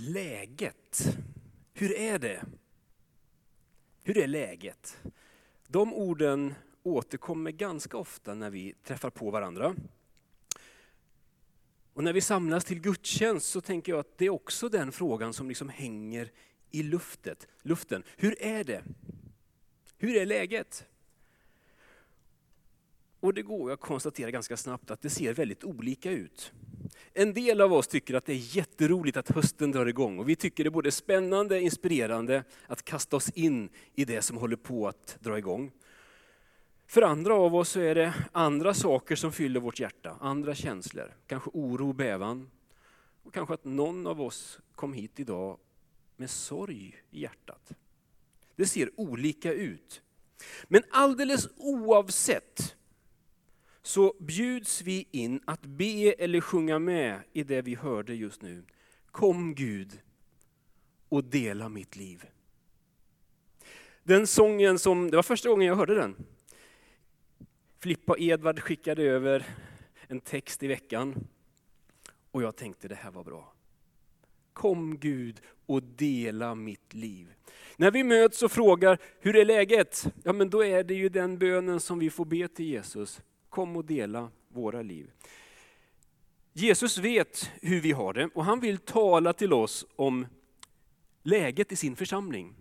Läget. Hur är det? Hur är läget? De orden återkommer ganska ofta när vi träffar på varandra. Och när vi samlas till gudstjänst så tänker jag att det är också den frågan som liksom hänger i luftet, luften. Hur är det? Hur är läget? Och det går att konstatera ganska snabbt att det ser väldigt olika ut. En del av oss tycker att det är jätteroligt att hösten drar igång och vi tycker det är både spännande och inspirerande att kasta oss in i det som håller på att dra igång. För andra av oss så är det andra saker som fyller vårt hjärta, andra känslor. Kanske oro, bävan. Och kanske att någon av oss kom hit idag med sorg i hjärtat. Det ser olika ut. Men alldeles oavsett så bjuds vi in att be eller sjunga med i det vi hörde just nu. Kom Gud och dela mitt liv. Den sången som, det var första gången jag hörde den. Filippa och Edvard skickade över en text i veckan och jag tänkte det här var bra. Kom Gud och dela mitt liv. När vi möts och frågar, hur är läget? Ja men då är det ju den bönen som vi får be till Jesus. Kom och dela våra liv. Jesus vet hur vi har det och han vill tala till oss om läget i sin församling.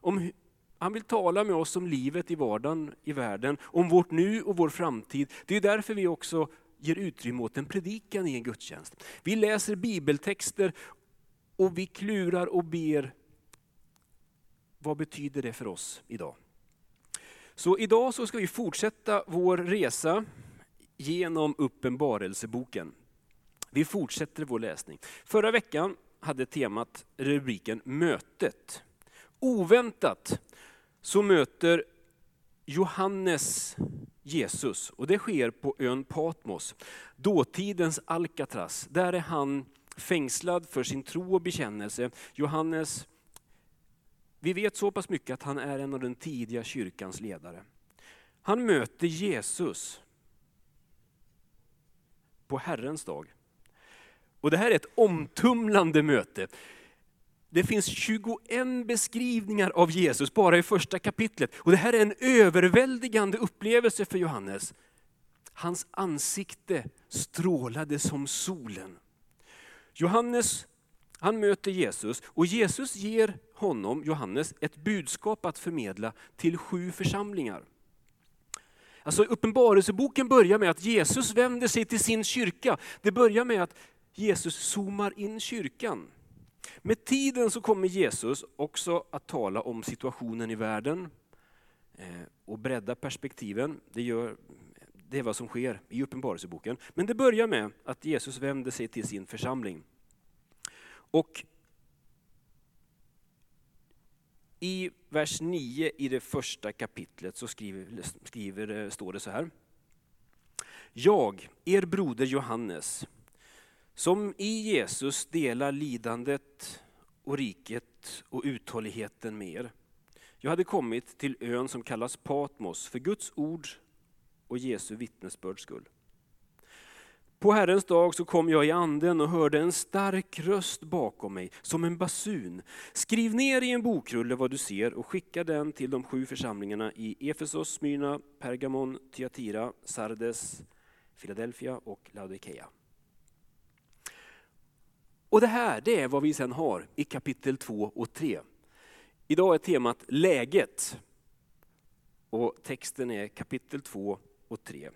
Om, han vill tala med oss om livet i vardagen i världen, om vårt nu och vår framtid. Det är därför vi också ger utrymme åt en predikan i en gudstjänst. Vi läser bibeltexter och vi klurar och ber. Vad betyder det för oss idag? Så idag så ska vi fortsätta vår resa genom Uppenbarelseboken. Vi fortsätter vår läsning. Förra veckan hade temat rubriken Mötet. Oväntat så möter Johannes Jesus och det sker på ön Patmos, dåtidens Alcatraz. Där är han fängslad för sin tro och bekännelse. Johannes vi vet så pass mycket att han är en av den tidiga kyrkans ledare. Han möter Jesus på Herrens dag. Och det här är ett omtumlande möte. Det finns 21 beskrivningar av Jesus bara i första kapitlet. Och det här är en överväldigande upplevelse för Johannes. Hans ansikte strålade som solen. Johannes han möter Jesus och Jesus ger honom, Johannes, ett budskap att förmedla till sju församlingar. Alltså Uppenbarelseboken börjar med att Jesus vänder sig till sin kyrka. Det börjar med att Jesus zoomar in kyrkan. Med tiden så kommer Jesus också att tala om situationen i världen eh, och bredda perspektiven. Det, gör, det är vad som sker i Uppenbarelseboken. Men det börjar med att Jesus vänder sig till sin församling. Och i vers 9 i det första kapitlet så skriver, skriver, eh, står det så här. Jag, er broder Johannes, som i Jesus delar lidandet och riket och uthålligheten med er. Jag hade kommit till ön som kallas Patmos för Guds ord och Jesu vittnesbörds skull. På Herrens dag så kom jag i anden och hörde en stark röst bakom mig, som en basun. Skriv ner i en bokrulle vad du ser och skicka den till de sju församlingarna i Efesos, Smyrna, Pergamon, Thyatira, Sardes, Philadelphia och Laodikeia. Och det här det är vad vi sen har i kapitel 2 och 3. Idag är temat läget. Och texten är kapitel 2 och 3.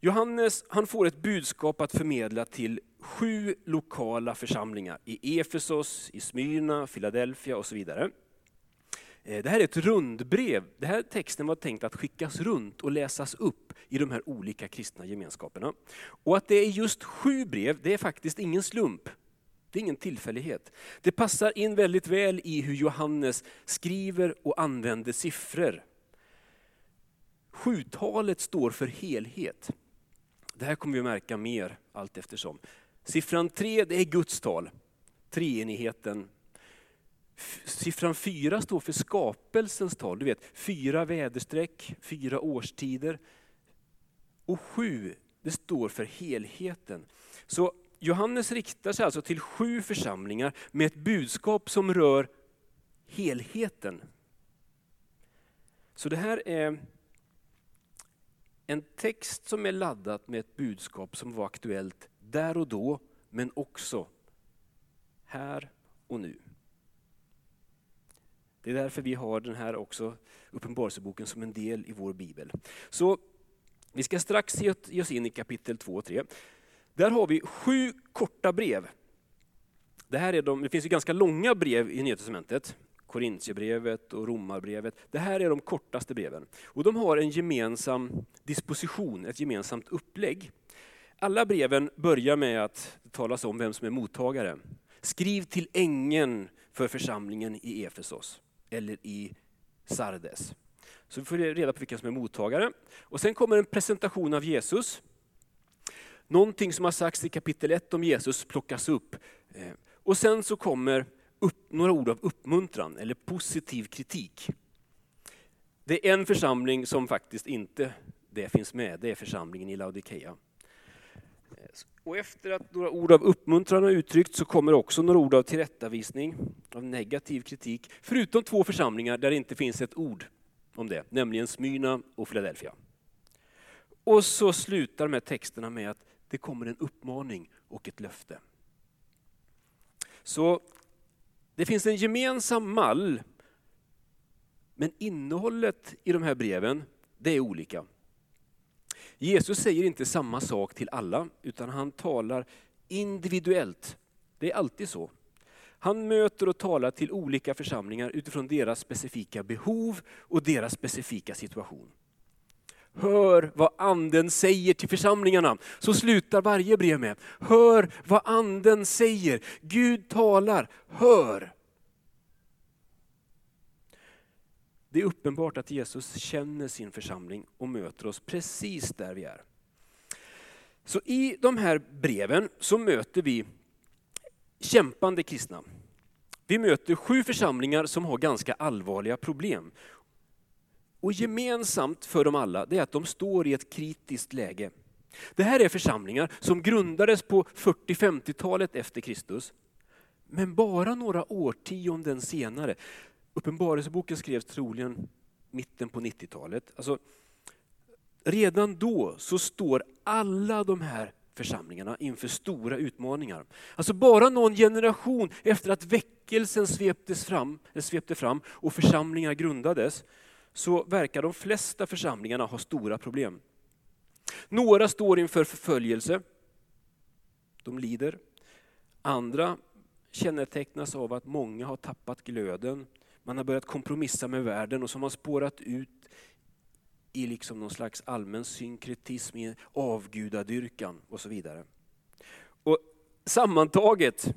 Johannes han får ett budskap att förmedla till sju lokala församlingar i Efesos, i Smyrna, Philadelphia och så vidare. Eh, det här är ett rundbrev. Den här texten var tänkt att skickas runt och läsas upp i de här olika kristna gemenskaperna. Och att det är just sju brev, det är faktiskt ingen slump. Det är ingen tillfällighet. Det passar in väldigt väl i hur Johannes skriver och använder siffror. Sjutalet står för helhet. Det här kommer vi att märka mer allt eftersom. Siffran tre, det är Guds tal. Treenigheten. Siffran fyra står för skapelsens tal. Du vet, fyra väderstreck, fyra årstider. Och sju, det står för helheten. Så Johannes riktar sig alltså till sju församlingar med ett budskap som rör helheten. Så det här är en text som är laddad med ett budskap som var aktuellt där och då, men också här och nu. Det är därför vi har den här också, Uppenbarelseboken, som en del i vår bibel. Så vi ska strax ge oss in i kapitel 2 och 3. Där har vi sju korta brev. Det, här är de, det finns ju ganska långa brev i Nya Testamentet. Korintierbrevet och Romarbrevet. Det här är de kortaste breven. Och de har en gemensam disposition, ett gemensamt upplägg. Alla breven börjar med att det talas om vem som är mottagare. Skriv till ängeln för församlingen i Efesos, eller i Sardes. Så vi får reda på vilka som är mottagare. Och sen kommer en presentation av Jesus. Någonting som har sagts i kapitel 1 om Jesus plockas upp. Eh, och sen så kommer upp, några ord av uppmuntran eller positiv kritik. Det är en församling som faktiskt inte det finns med, det är församlingen i Laodikeia. Och efter att några ord av uppmuntran har uttryckts så kommer också några ord av tillrättavisning, av negativ kritik, förutom två församlingar där det inte finns ett ord om det, nämligen Smyrna och Philadelphia. Och så slutar de här texterna med att det kommer en uppmaning och ett löfte. Så det finns en gemensam mall, men innehållet i de här breven, det är olika. Jesus säger inte samma sak till alla, utan han talar individuellt. Det är alltid så. Han möter och talar till olika församlingar utifrån deras specifika behov och deras specifika situation. Hör vad anden säger till församlingarna. Så slutar varje brev med. Hör vad anden säger. Gud talar, hör. Det är uppenbart att Jesus känner sin församling och möter oss precis där vi är. Så i de här breven så möter vi kämpande kristna. Vi möter sju församlingar som har ganska allvarliga problem. Och gemensamt för dem alla är att de står i ett kritiskt läge. Det här är församlingar som grundades på 40-50-talet efter Kristus. Men bara några årtionden senare Uppenbarelseboken skrevs troligen mitten på 90-talet. Alltså, redan då så står alla de här församlingarna inför stora utmaningar. Alltså bara någon generation efter att väckelsen sveptes fram, svepte fram och församlingar grundades, så verkar de flesta församlingarna ha stora problem. Några står inför förföljelse, de lider. Andra kännetecknas av att många har tappat glöden man har börjat kompromissa med världen och som har spårat ut i liksom någon slags allmän synkretism, i avgudadyrkan och så vidare. Och sammantaget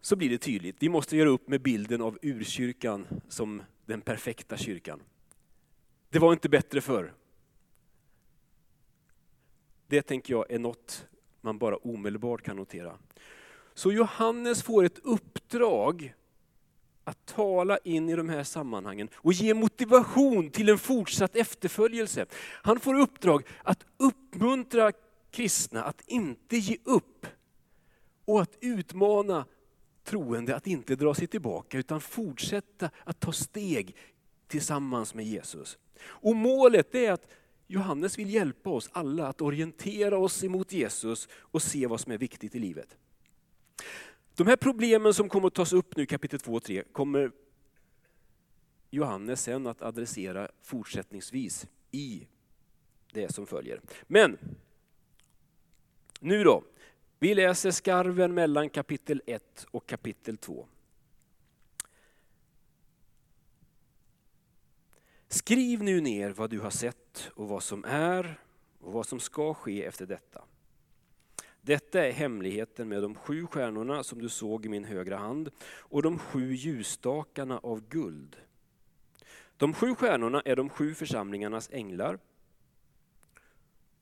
så blir det tydligt, vi måste göra upp med bilden av urkyrkan som den perfekta kyrkan. Det var inte bättre förr. Det tänker jag är något man bara omedelbart kan notera. Så Johannes får ett uppdrag att tala in i de här sammanhangen och ge motivation till en fortsatt efterföljelse. Han får uppdrag att uppmuntra kristna att inte ge upp och att utmana troende att inte dra sig tillbaka utan fortsätta att ta steg tillsammans med Jesus. Och målet är att Johannes vill hjälpa oss alla att orientera oss emot Jesus och se vad som är viktigt i livet. De här problemen som kommer att tas upp nu i kapitel 2 och 3 kommer Johannes sen att adressera fortsättningsvis i det som följer. Men nu då, vi läser skarven mellan kapitel 1 och kapitel 2. Skriv nu ner vad du har sett och vad som är och vad som ska ske efter detta. Detta är hemligheten med de sju stjärnorna som du såg i min högra hand och de sju ljusstakarna av guld. De sju stjärnorna är de sju församlingarnas änglar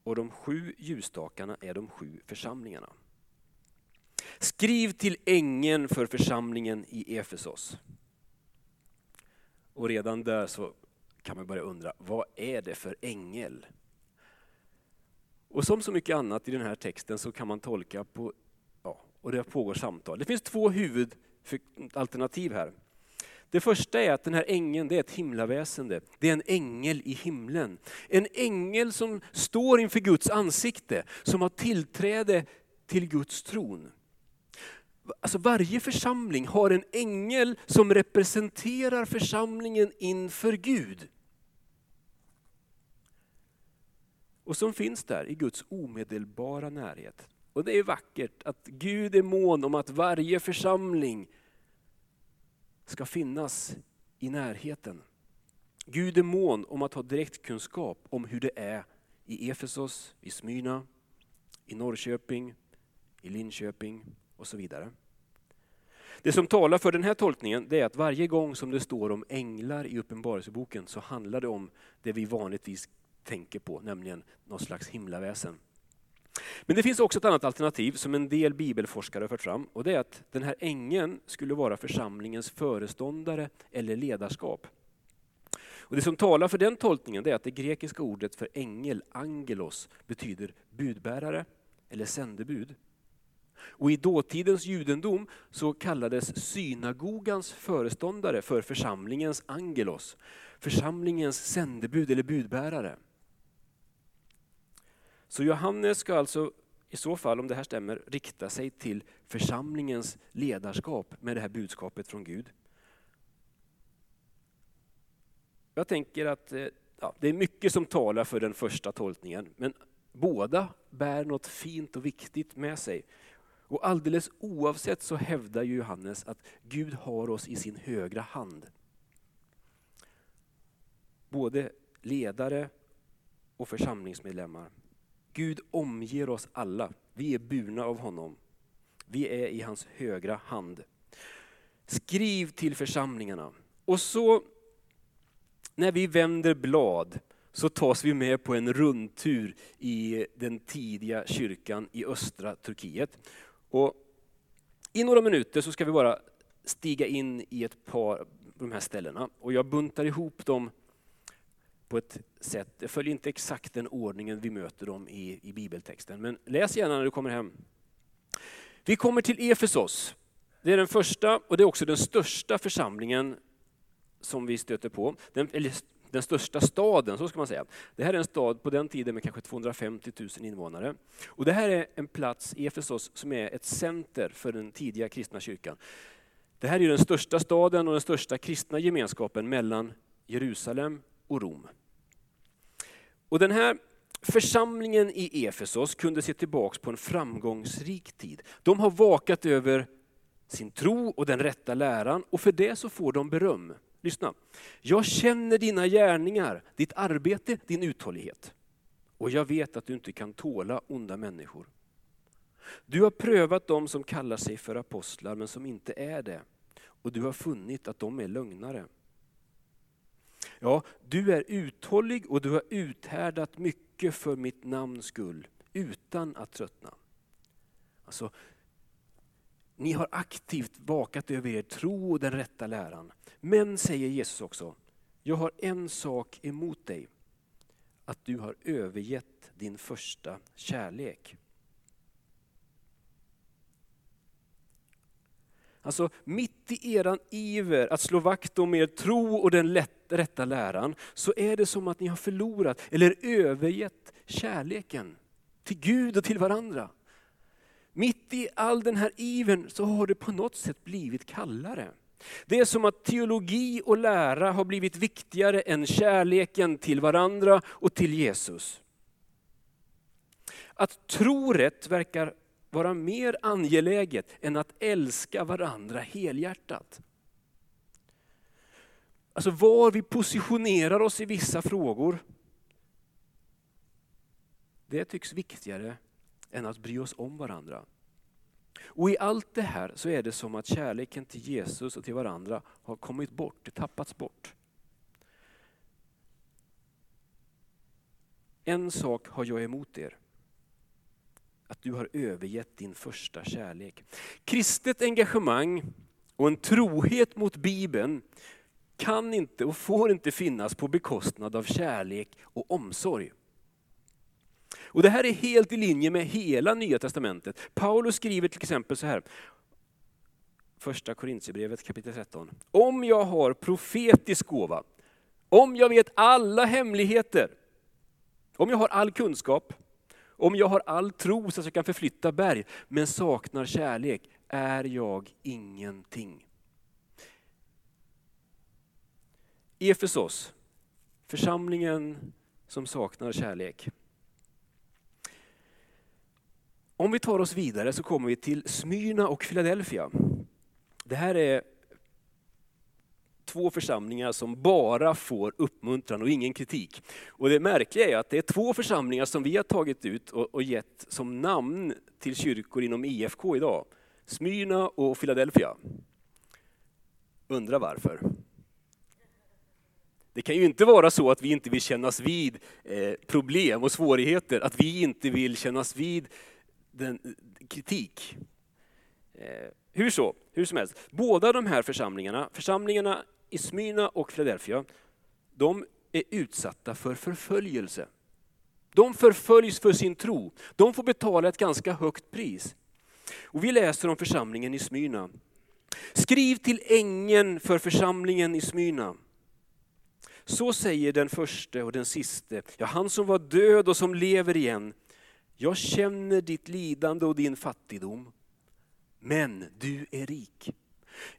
och de sju ljusstakarna är de sju församlingarna. Skriv till ängeln för församlingen i Efesos. Och redan där så kan man börja undra, vad är det för ängel? Och som så mycket annat i den här texten så kan man tolka på, ja, och det pågår samtal. Det finns två huvudalternativ här. Det första är att den här ängeln det är ett himlaväsende. Det är en ängel i himlen. En ängel som står inför Guds ansikte, som har tillträde till Guds tron. Alltså varje församling har en ängel som representerar församlingen inför Gud. Och som finns där i Guds omedelbara närhet. Och det är vackert att Gud är mån om att varje församling ska finnas i närheten. Gud är mån om att ha direktkunskap om hur det är i Efesos, i Smyrna, i Norrköping, i Linköping och så vidare. Det som talar för den här tolkningen det är att varje gång som det står om änglar i Uppenbarelseboken så handlar det om det vi vanligtvis tänker på, nämligen något slags himlaväsen. Men det finns också ett annat alternativ som en del bibelforskare har fört fram och det är att den här ängeln skulle vara församlingens föreståndare eller ledarskap. Och det som talar för den tolkningen är att det grekiska ordet för ängel, angelos, betyder budbärare eller sändebud. Och I dåtidens judendom så kallades synagogans föreståndare för församlingens angelos, församlingens sändebud eller budbärare. Så Johannes ska alltså i så fall, om det här stämmer, rikta sig till församlingens ledarskap med det här budskapet från Gud. Jag tänker att eh, ja, det är mycket som talar för den första tolkningen, men båda bär något fint och viktigt med sig. Och alldeles oavsett så hävdar Johannes att Gud har oss i sin högra hand. Både ledare och församlingsmedlemmar. Gud omger oss alla. Vi är burna av honom. Vi är i hans högra hand. Skriv till församlingarna. Och så när vi vänder blad så tas vi med på en rundtur i den tidiga kyrkan i östra Turkiet. Och I några minuter så ska vi bara stiga in i ett par av de här ställena och jag buntar ihop dem på ett sätt, jag följer inte exakt den ordningen vi möter dem i, i bibeltexten, men läs gärna när du kommer hem. Vi kommer till Efesos. Det är den första och det är också den största församlingen som vi stöter på. Den, eller den största staden, så ska man säga. Det här är en stad på den tiden med kanske 250 000 invånare. Och det här är en plats, i Efesos, som är ett center för den tidiga kristna kyrkan. Det här är den största staden och den största kristna gemenskapen mellan Jerusalem och Rom. Och den här församlingen i Efesos kunde se tillbaks på en framgångsrik tid. De har vakat över sin tro och den rätta läran och för det så får de beröm. Lyssna. Jag känner dina gärningar, ditt arbete, din uthållighet. Och jag vet att du inte kan tåla onda människor. Du har prövat dem som kallar sig för apostlar men som inte är det. Och du har funnit att de är lögnare. Ja, du är uthållig och du har uthärdat mycket för mitt namns skull, utan att tröttna. Alltså, ni har aktivt vakat över er tro och den rätta läran. Men, säger Jesus också, jag har en sak emot dig. Att du har övergett din första kärlek. Alltså mitt i eran iver att slå vakt om er tro och den lätt, rätta läran, så är det som att ni har förlorat eller övergett kärleken till Gud och till varandra. Mitt i all den här ivern så har det på något sätt blivit kallare. Det är som att teologi och lära har blivit viktigare än kärleken till varandra och till Jesus. Att tro rätt verkar vara mer angeläget än att älska varandra helhjärtat. Alltså var vi positionerar oss i vissa frågor, det tycks viktigare än att bry oss om varandra. Och i allt det här så är det som att kärleken till Jesus och till varandra har kommit bort, det tappats bort. En sak har jag emot er. Att du har övergett din första kärlek. Kristet engagemang och en trohet mot Bibeln kan inte och får inte finnas på bekostnad av kärlek och omsorg. Och Det här är helt i linje med hela Nya Testamentet. Paulus skriver till exempel så här, första Korintierbrevet kapitel 13. Om jag har profetisk gåva, om jag vet alla hemligheter, om jag har all kunskap, om jag har all tro så att jag kan förflytta berg, men saknar kärlek, är jag ingenting. Efesos, församlingen som saknar kärlek. Om vi tar oss vidare så kommer vi till Smyrna och Philadelphia. Det här är två församlingar som bara får uppmuntran och ingen kritik. Och det märkliga är att det är två församlingar som vi har tagit ut och, och gett som namn till kyrkor inom IFK idag. Smyrna och Philadelphia. Undrar varför? Det kan ju inte vara så att vi inte vill kännas vid eh, problem och svårigheter, att vi inte vill kännas vid den, kritik. Eh, hur så, hur som helst. Båda de här församlingarna, församlingarna i Smyrna och Philadelphia, de är utsatta för förföljelse. De förföljs för sin tro. De får betala ett ganska högt pris. Och vi läser om församlingen i Smyrna. Skriv till ängeln för församlingen i Smyrna. Så säger den första och den siste, ja han som var död och som lever igen. Jag känner ditt lidande och din fattigdom, men du är rik.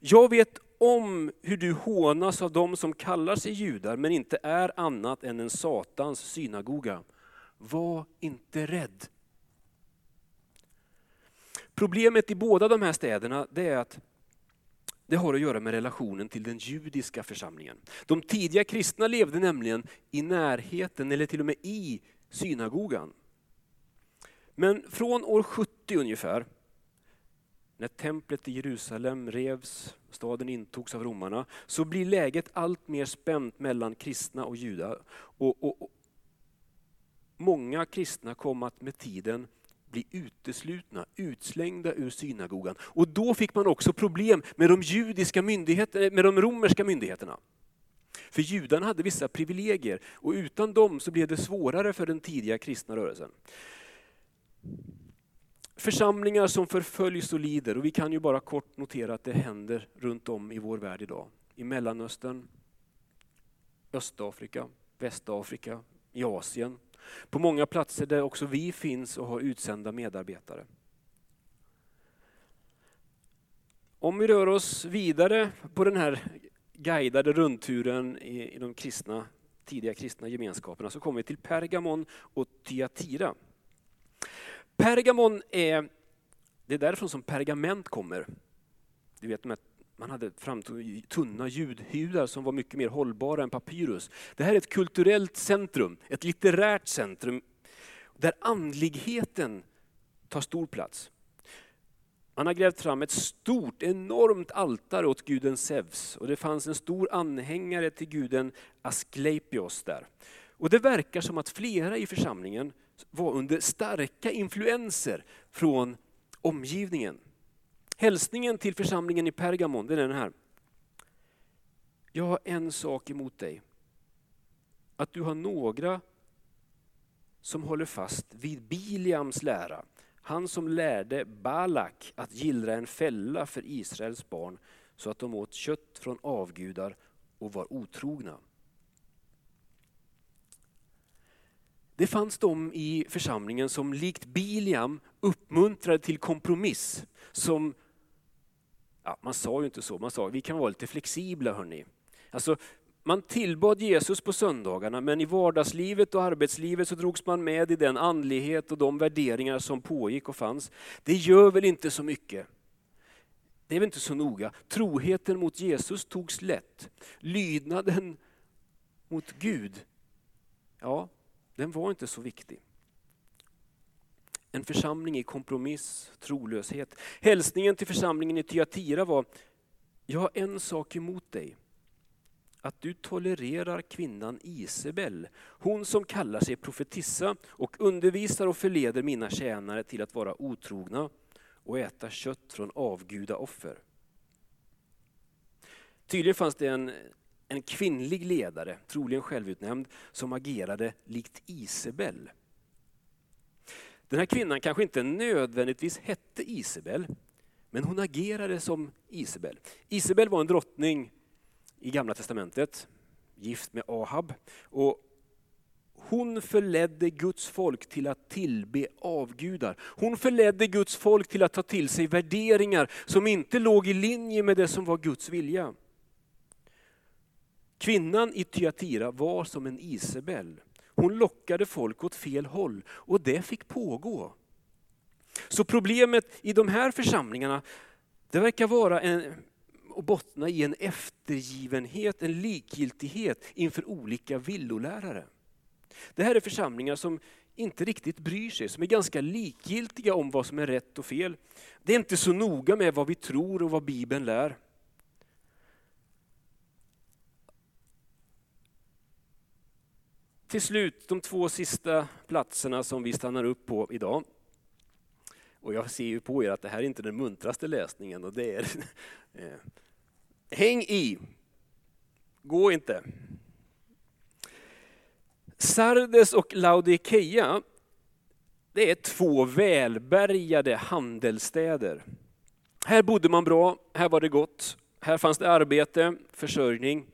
Jag vet om hur du hånas av dem som kallar sig judar, men inte är annat än en Satans synagoga. Var inte rädd. Problemet i båda de här städerna det är att det har att göra med relationen till den judiska församlingen. De tidiga kristna levde nämligen i närheten, eller till och med i synagogan. Men från år 70 ungefär, när templet i Jerusalem revs, staden intogs av romarna, så blir läget allt mer spänt mellan kristna och judar. Och, och, och många kristna kom att med tiden bli uteslutna, utslängda ur synagogan. Och då fick man också problem med de judiska myndigheterna, med de romerska myndigheterna. För judarna hade vissa privilegier och utan dem så blev det svårare för den tidiga kristna rörelsen. Församlingar som förföljs och lider, och vi kan ju bara kort notera att det händer runt om i vår värld idag. I Mellanöstern, Östafrika, Västafrika, i Asien. På många platser där också vi finns och har utsända medarbetare. Om vi rör oss vidare på den här guidade rundturen i, de kristna, tidiga kristna gemenskaperna så kommer vi till Pergamon och Tyatira. Pergamon är, det är därifrån som pergament kommer. Du vet, man hade framtagit tunna ljudhudar som var mycket mer hållbara än papyrus. Det här är ett kulturellt centrum, ett litterärt centrum, där andligheten tar stor plats. Man har grävt fram ett stort, enormt altare åt guden Zeus och det fanns en stor anhängare till guden Asklepios där. Och det verkar som att flera i församlingen var under starka influenser från omgivningen. Hälsningen till församlingen i Pergamon, den är den här. Jag har en sak emot dig. Att du har några som håller fast vid Biliams lära. Han som lärde Balak att gillra en fälla för Israels barn så att de åt kött från avgudar och var otrogna. Det fanns de i församlingen som likt Biliam uppmuntrade till kompromiss. Som, ja, man sa ju inte så, man sa vi kan vara lite flexibla hörni. Alltså, man tillbad Jesus på söndagarna men i vardagslivet och arbetslivet så drogs man med i den andlighet och de värderingar som pågick och fanns. Det gör väl inte så mycket. Det är väl inte så noga. Troheten mot Jesus togs lätt. Lydnaden mot Gud, ja den var inte så viktig. En församling i kompromiss, trolöshet. Hälsningen till församlingen i Tyatira var, jag har en sak emot dig. Att du tolererar kvinnan Isabel, hon som kallar sig profetissa och undervisar och förleder mina tjänare till att vara otrogna och äta kött från avgudaoffer. Tydligen fanns det en en kvinnlig ledare, troligen självutnämnd, som agerade likt Isabel. Den här kvinnan kanske inte nödvändigtvis hette Isabel, men hon agerade som Isabel. Isabel var en drottning i Gamla Testamentet, gift med Ahab. Och hon förledde Guds folk till att tillbe avgudar. Hon förledde Guds folk till att ta till sig värderingar som inte låg i linje med det som var Guds vilja. Kvinnan i Thyatira var som en Isabel. Hon lockade folk åt fel håll och det fick pågå. Så problemet i de här församlingarna, det verkar vara en, och bottna i en eftergivenhet, en likgiltighet inför olika villolärare. Det här är församlingar som inte riktigt bryr sig, som är ganska likgiltiga om vad som är rätt och fel. Det är inte så noga med vad vi tror och vad Bibeln lär. Till slut, de två sista platserna som vi stannar upp på idag. Och jag ser ju på er att det här är inte den muntraste läsningen och det är... Eh, häng i! Gå inte! Sardes och Laodikeia, det är två välbärgade handelsstäder. Här bodde man bra, här var det gott, här fanns det arbete, försörjning.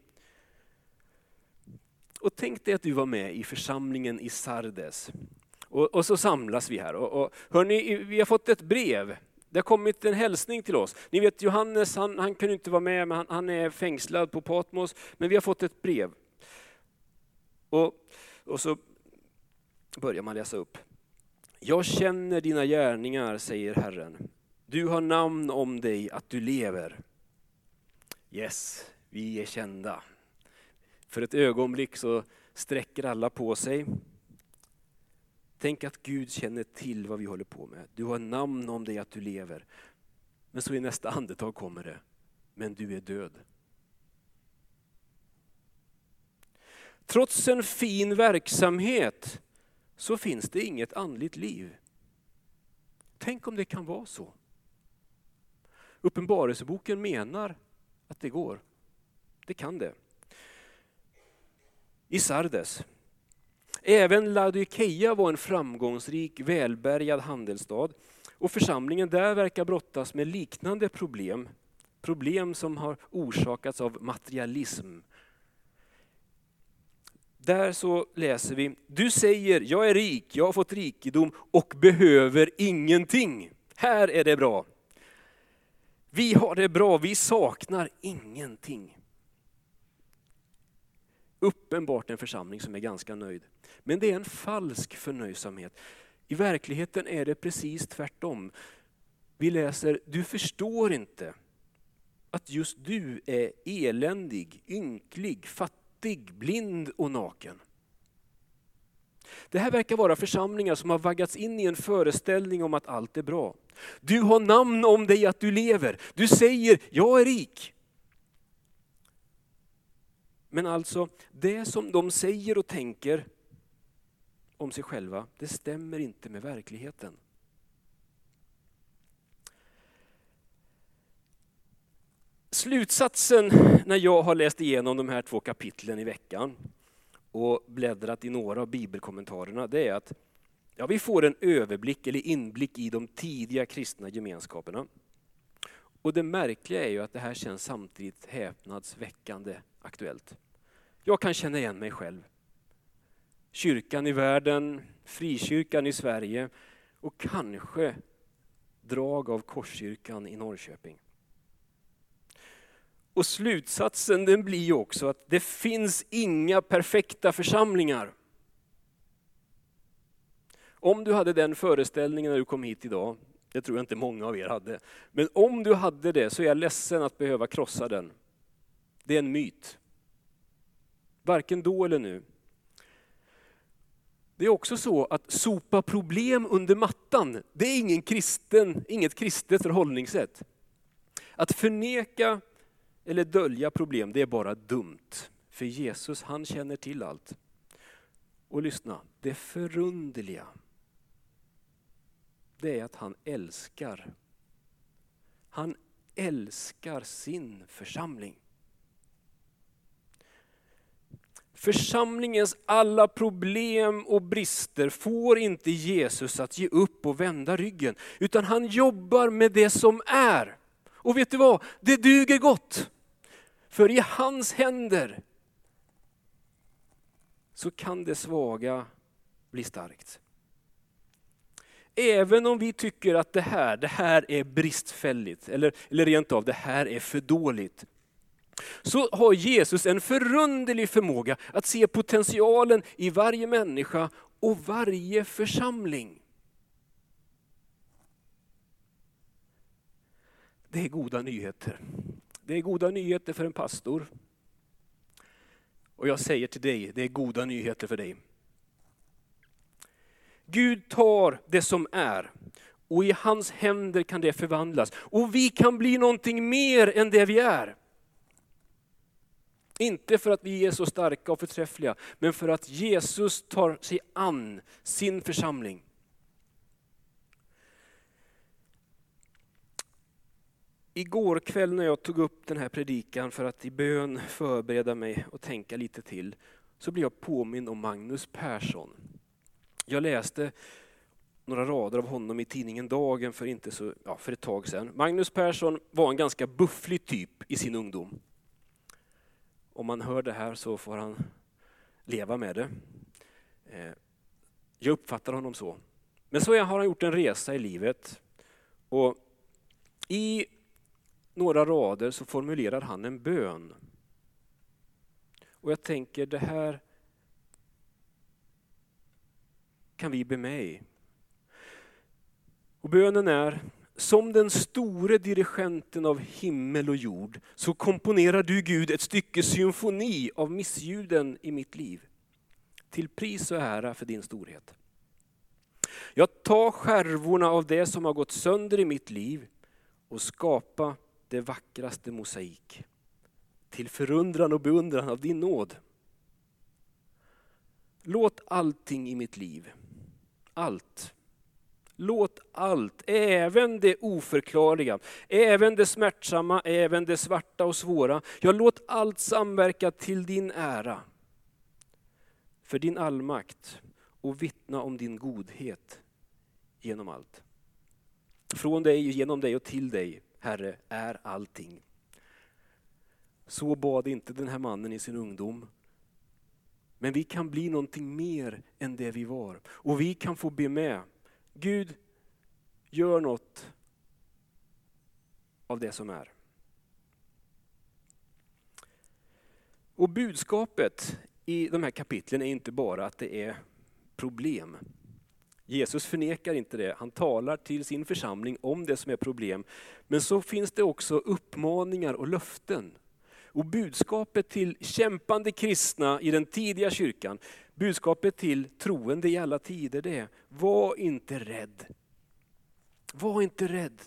Och tänk dig att du var med i församlingen i Sardes. Och, och så samlas vi här. Och, och, hörni, vi har fått ett brev. Det har kommit en hälsning till oss. Ni vet Johannes, han, han kunde inte vara med, men han, han, är fängslad på Patmos. Men vi har fått ett brev. Och, och så börjar man läsa upp. Jag känner dina gärningar, säger Herren. Du har namn om dig att du lever. Yes, vi är kända. För ett ögonblick så sträcker alla på sig. Tänk att Gud känner till vad vi håller på med. Du har namn om dig att du lever. Men så i nästa andetag kommer det, men du är död. Trots en fin verksamhet så finns det inget andligt liv. Tänk om det kan vara så. Uppenbarelseboken menar att det går. Det kan det i Sardes. Även Laodikeia var en framgångsrik, välbärgad handelsstad och församlingen där verkar brottas med liknande problem. Problem som har orsakats av materialism. Där så läser vi, du säger jag är rik, jag har fått rikedom och behöver ingenting. Här är det bra. Vi har det bra, vi saknar ingenting uppenbart en församling som är ganska nöjd. Men det är en falsk förnöjsamhet. I verkligheten är det precis tvärtom. Vi läser, du förstår inte att just du är eländig, ynklig, fattig, blind och naken. Det här verkar vara församlingar som har vaggats in i en föreställning om att allt är bra. Du har namn om dig att du lever. Du säger, jag är rik. Men alltså, det som de säger och tänker om sig själva, det stämmer inte med verkligheten. Slutsatsen när jag har läst igenom de här två kapitlen i veckan och bläddrat i några av bibelkommentarerna, det är att ja, vi får en överblick eller inblick i de tidiga kristna gemenskaperna. Och det märkliga är ju att det här känns samtidigt häpnadsväckande aktuellt. Jag kan känna igen mig själv. Kyrkan i världen, frikyrkan i Sverige och kanske drag av Korskyrkan i Norrköping. Och slutsatsen den blir också att det finns inga perfekta församlingar. Om du hade den föreställningen när du kom hit idag, det tror jag inte många av er hade, men om du hade det så är jag ledsen att behöva krossa den. Det är en myt. Varken då eller nu. Det är också så att sopa problem under mattan, det är ingen kristen, inget kristet förhållningssätt. Att förneka eller dölja problem, det är bara dumt. För Jesus, han känner till allt. Och lyssna, det förunderliga, det är att han älskar. Han älskar sin församling. Församlingens alla problem och brister får inte Jesus att ge upp och vända ryggen, utan han jobbar med det som är. Och vet du vad? Det duger gott. För i hans händer så kan det svaga bli starkt. Även om vi tycker att det här, det här är bristfälligt, eller, eller rent av det här är för dåligt, så har Jesus en förunderlig förmåga att se potentialen i varje människa och varje församling. Det är goda nyheter. Det är goda nyheter för en pastor. Och jag säger till dig, det är goda nyheter för dig. Gud tar det som är och i hans händer kan det förvandlas. Och vi kan bli någonting mer än det vi är. Inte för att vi är så starka och förträffliga, men för att Jesus tar sig an sin församling. Igår kväll när jag tog upp den här predikan för att i bön förbereda mig och tänka lite till, så blev jag påmind om Magnus Persson. Jag läste några rader av honom i tidningen Dagen för, inte så, ja, för ett tag sedan. Magnus Persson var en ganska bufflig typ i sin ungdom. Om man hör det här så får han leva med det. Eh, jag uppfattar honom så. Men så har han gjort en resa i livet. Och I några rader så formulerar han en bön. Och jag tänker det här kan vi be med i. Och bönen är, som den store dirigenten av himmel och jord, så komponerar du Gud ett stycke symfoni av missljuden i mitt liv. Till pris och ära för din storhet. Jag tar skärvorna av det som har gått sönder i mitt liv och skapa det vackraste mosaik. Till förundran och beundran av din nåd. Låt allting i mitt liv, allt, låt allt, även det oförklarliga, även det smärtsamma, även det svarta och svåra, ja låt allt samverka till din ära. För din allmakt och vittna om din godhet genom allt. Från dig, genom dig och till dig Herre, är allting. Så bad inte den här mannen i sin ungdom. Men vi kan bli någonting mer än det vi var. Och vi kan få be med. Gud, gör något av det som är. Och budskapet i de här kapitlen är inte bara att det är problem. Jesus förnekar inte det, han talar till sin församling om det som är problem. Men så finns det också uppmaningar och löften. Och budskapet till kämpande kristna i den tidiga kyrkan, budskapet till troende i alla tider det är, var inte rädd. Var inte rädd.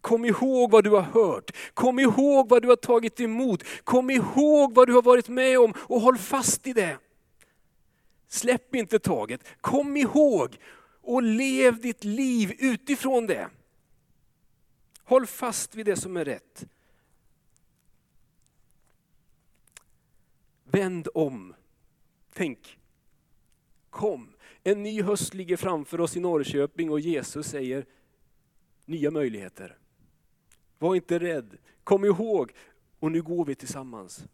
Kom ihåg vad du har hört, kom ihåg vad du har tagit emot, kom ihåg vad du har varit med om och håll fast i det. Släpp inte taget. Kom ihåg och lev ditt liv utifrån det. Håll fast vid det som är rätt. Vänd om. Tänk, kom. En ny höst ligger framför oss i Norrköping och Jesus säger nya möjligheter. Var inte rädd, kom ihåg och nu går vi tillsammans.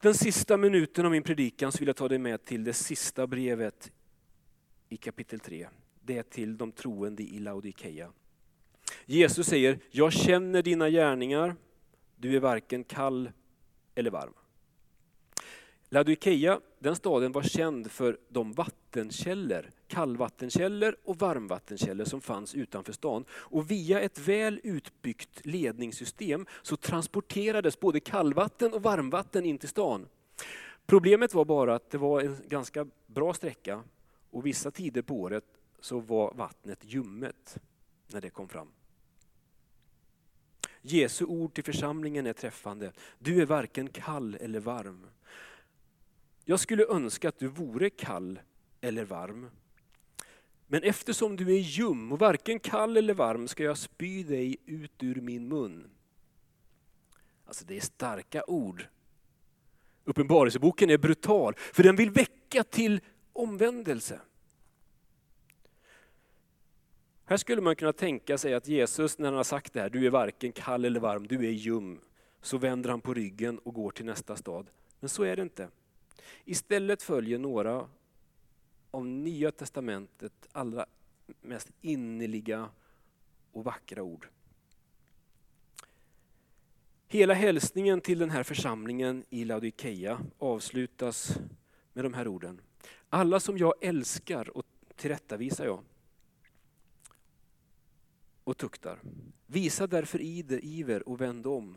Den sista minuten av min predikan så vill jag ta dig med till det sista brevet i kapitel 3. Det är till de troende i Laodikeia. Jesus säger, jag känner dina gärningar, du är varken kall eller varm. Laodikeia, den staden var känd för de vattenkällor, kallvattenkällor och varmvattenkällor som fanns utanför stan. Och via ett väl utbyggt ledningssystem så transporterades både kallvatten och varmvatten in till stan. Problemet var bara att det var en ganska bra sträcka och vissa tider på året så var vattnet ljummet när det kom fram. Jesu ord till församlingen är träffande. Du är varken kall eller varm. Jag skulle önska att du vore kall eller varm. Men eftersom du är ljum och varken kall eller varm ska jag spy dig ut ur min mun. Alltså det är starka ord. Uppenbarelseboken är brutal, för den vill väcka till omvändelse. Här skulle man kunna tänka sig att Jesus, när han har sagt det här, du är varken kall eller varm, du är ljum, så vänder han på ryggen och går till nästa stad. Men så är det inte. Istället följer några av Nya Testamentet allra mest innerliga och vackra ord. Hela hälsningen till den här församlingen i Laodikeia avslutas med de här orden. Alla som jag älskar och tillrättavisar jag och tuktar. Visa därför iver och vänd om.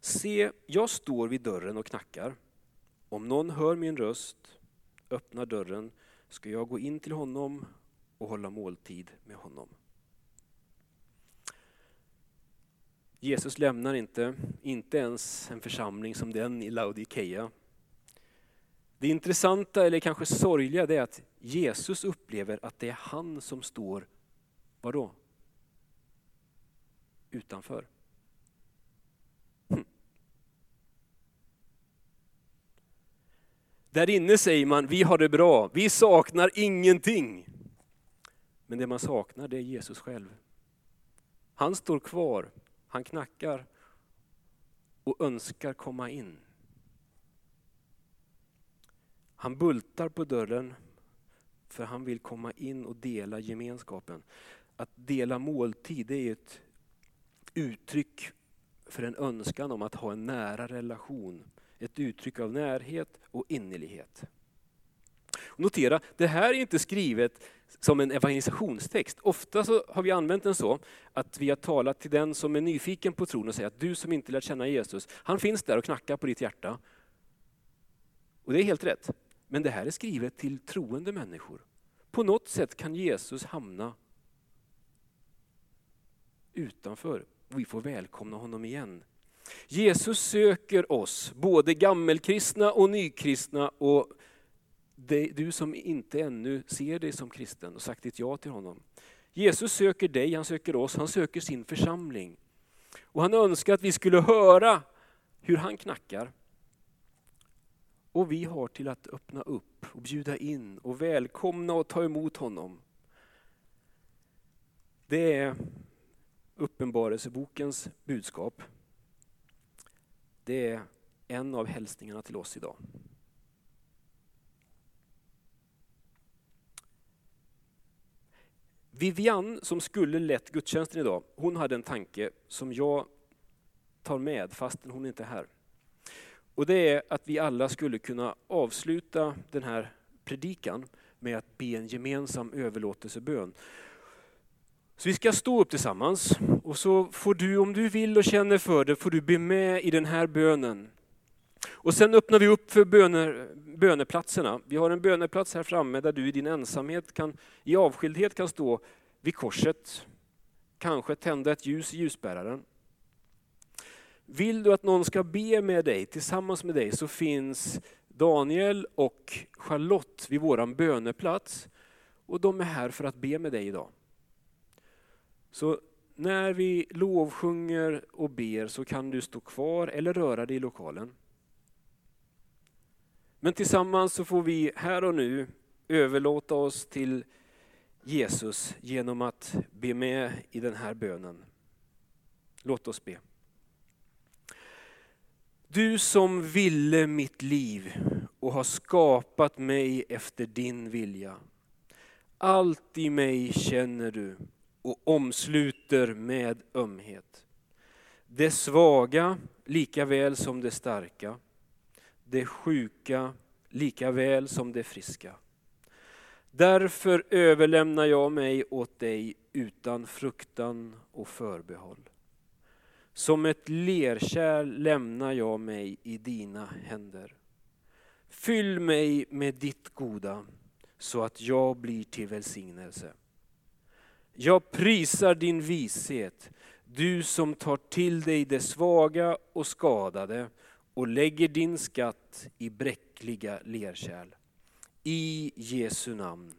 Se, jag står vid dörren och knackar. Om någon hör min röst, öppnar dörren, ska jag gå in till honom och hålla måltid med honom. Jesus lämnar inte, inte ens en församling som den i Laodikeia. Det intressanta, eller kanske sorgliga, det är att Jesus upplever att det är han som står, vadå? Utanför. Hm. Där inne säger man, vi har det bra, vi saknar ingenting. Men det man saknar det är Jesus själv. Han står kvar, han knackar och önskar komma in. Han bultar på dörren för han vill komma in och dela gemenskapen. Att dela måltid det är ett uttryck för en önskan om att ha en nära relation. Ett uttryck av närhet och innerlighet. Notera, det här är inte skrivet som en evangelisationstext. Ofta så har vi använt den så att vi har talat till den som är nyfiken på tron och säger att du som inte lärt känna Jesus, han finns där och knackar på ditt hjärta. Och det är helt rätt. Men det här är skrivet till troende människor. På något sätt kan Jesus hamna utanför. Vi får välkomna honom igen. Jesus söker oss, både gammelkristna och nykristna och du som inte ännu ser dig som kristen och sagt ditt ja till honom. Jesus söker dig, han söker oss, han söker sin församling. Och han önskar att vi skulle höra hur han knackar. Och vi har till att öppna upp och bjuda in och välkomna och ta emot honom. Det är Uppenbarelsebokens budskap. Det är en av hälsningarna till oss idag. Vivian som skulle lett gudstjänsten idag, hon hade en tanke som jag tar med fastän hon inte är här. Och det är att vi alla skulle kunna avsluta den här predikan med att be en gemensam överlåtelsebön. Så vi ska stå upp tillsammans och så får du, om du vill och känner för det, får du be med i den här bönen. Och sen öppnar vi upp för böner, böneplatserna. Vi har en böneplats här framme där du i din ensamhet, kan, i avskildhet kan stå vid korset. Kanske tända ett ljus i ljusbäraren. Vill du att någon ska be med dig, tillsammans med dig, så finns Daniel och Charlotte vid våran böneplats. Och de är här för att be med dig idag. Så när vi lovsjunger och ber så kan du stå kvar eller röra dig i lokalen. Men tillsammans så får vi här och nu överlåta oss till Jesus genom att be med i den här bönen. Låt oss be. Du som ville mitt liv och har skapat mig efter din vilja. Allt i mig känner du och omsluter med ömhet. Det svaga lika väl som det starka det sjuka lika väl som det friska. Därför överlämnar jag mig åt dig utan fruktan och förbehåll. Som ett lerkärl lämnar jag mig i dina händer. Fyll mig med ditt goda så att jag blir till välsignelse. Jag prisar din vishet, du som tar till dig det svaga och skadade och lägger din skatt i bräckliga lerkärl. I Jesu namn.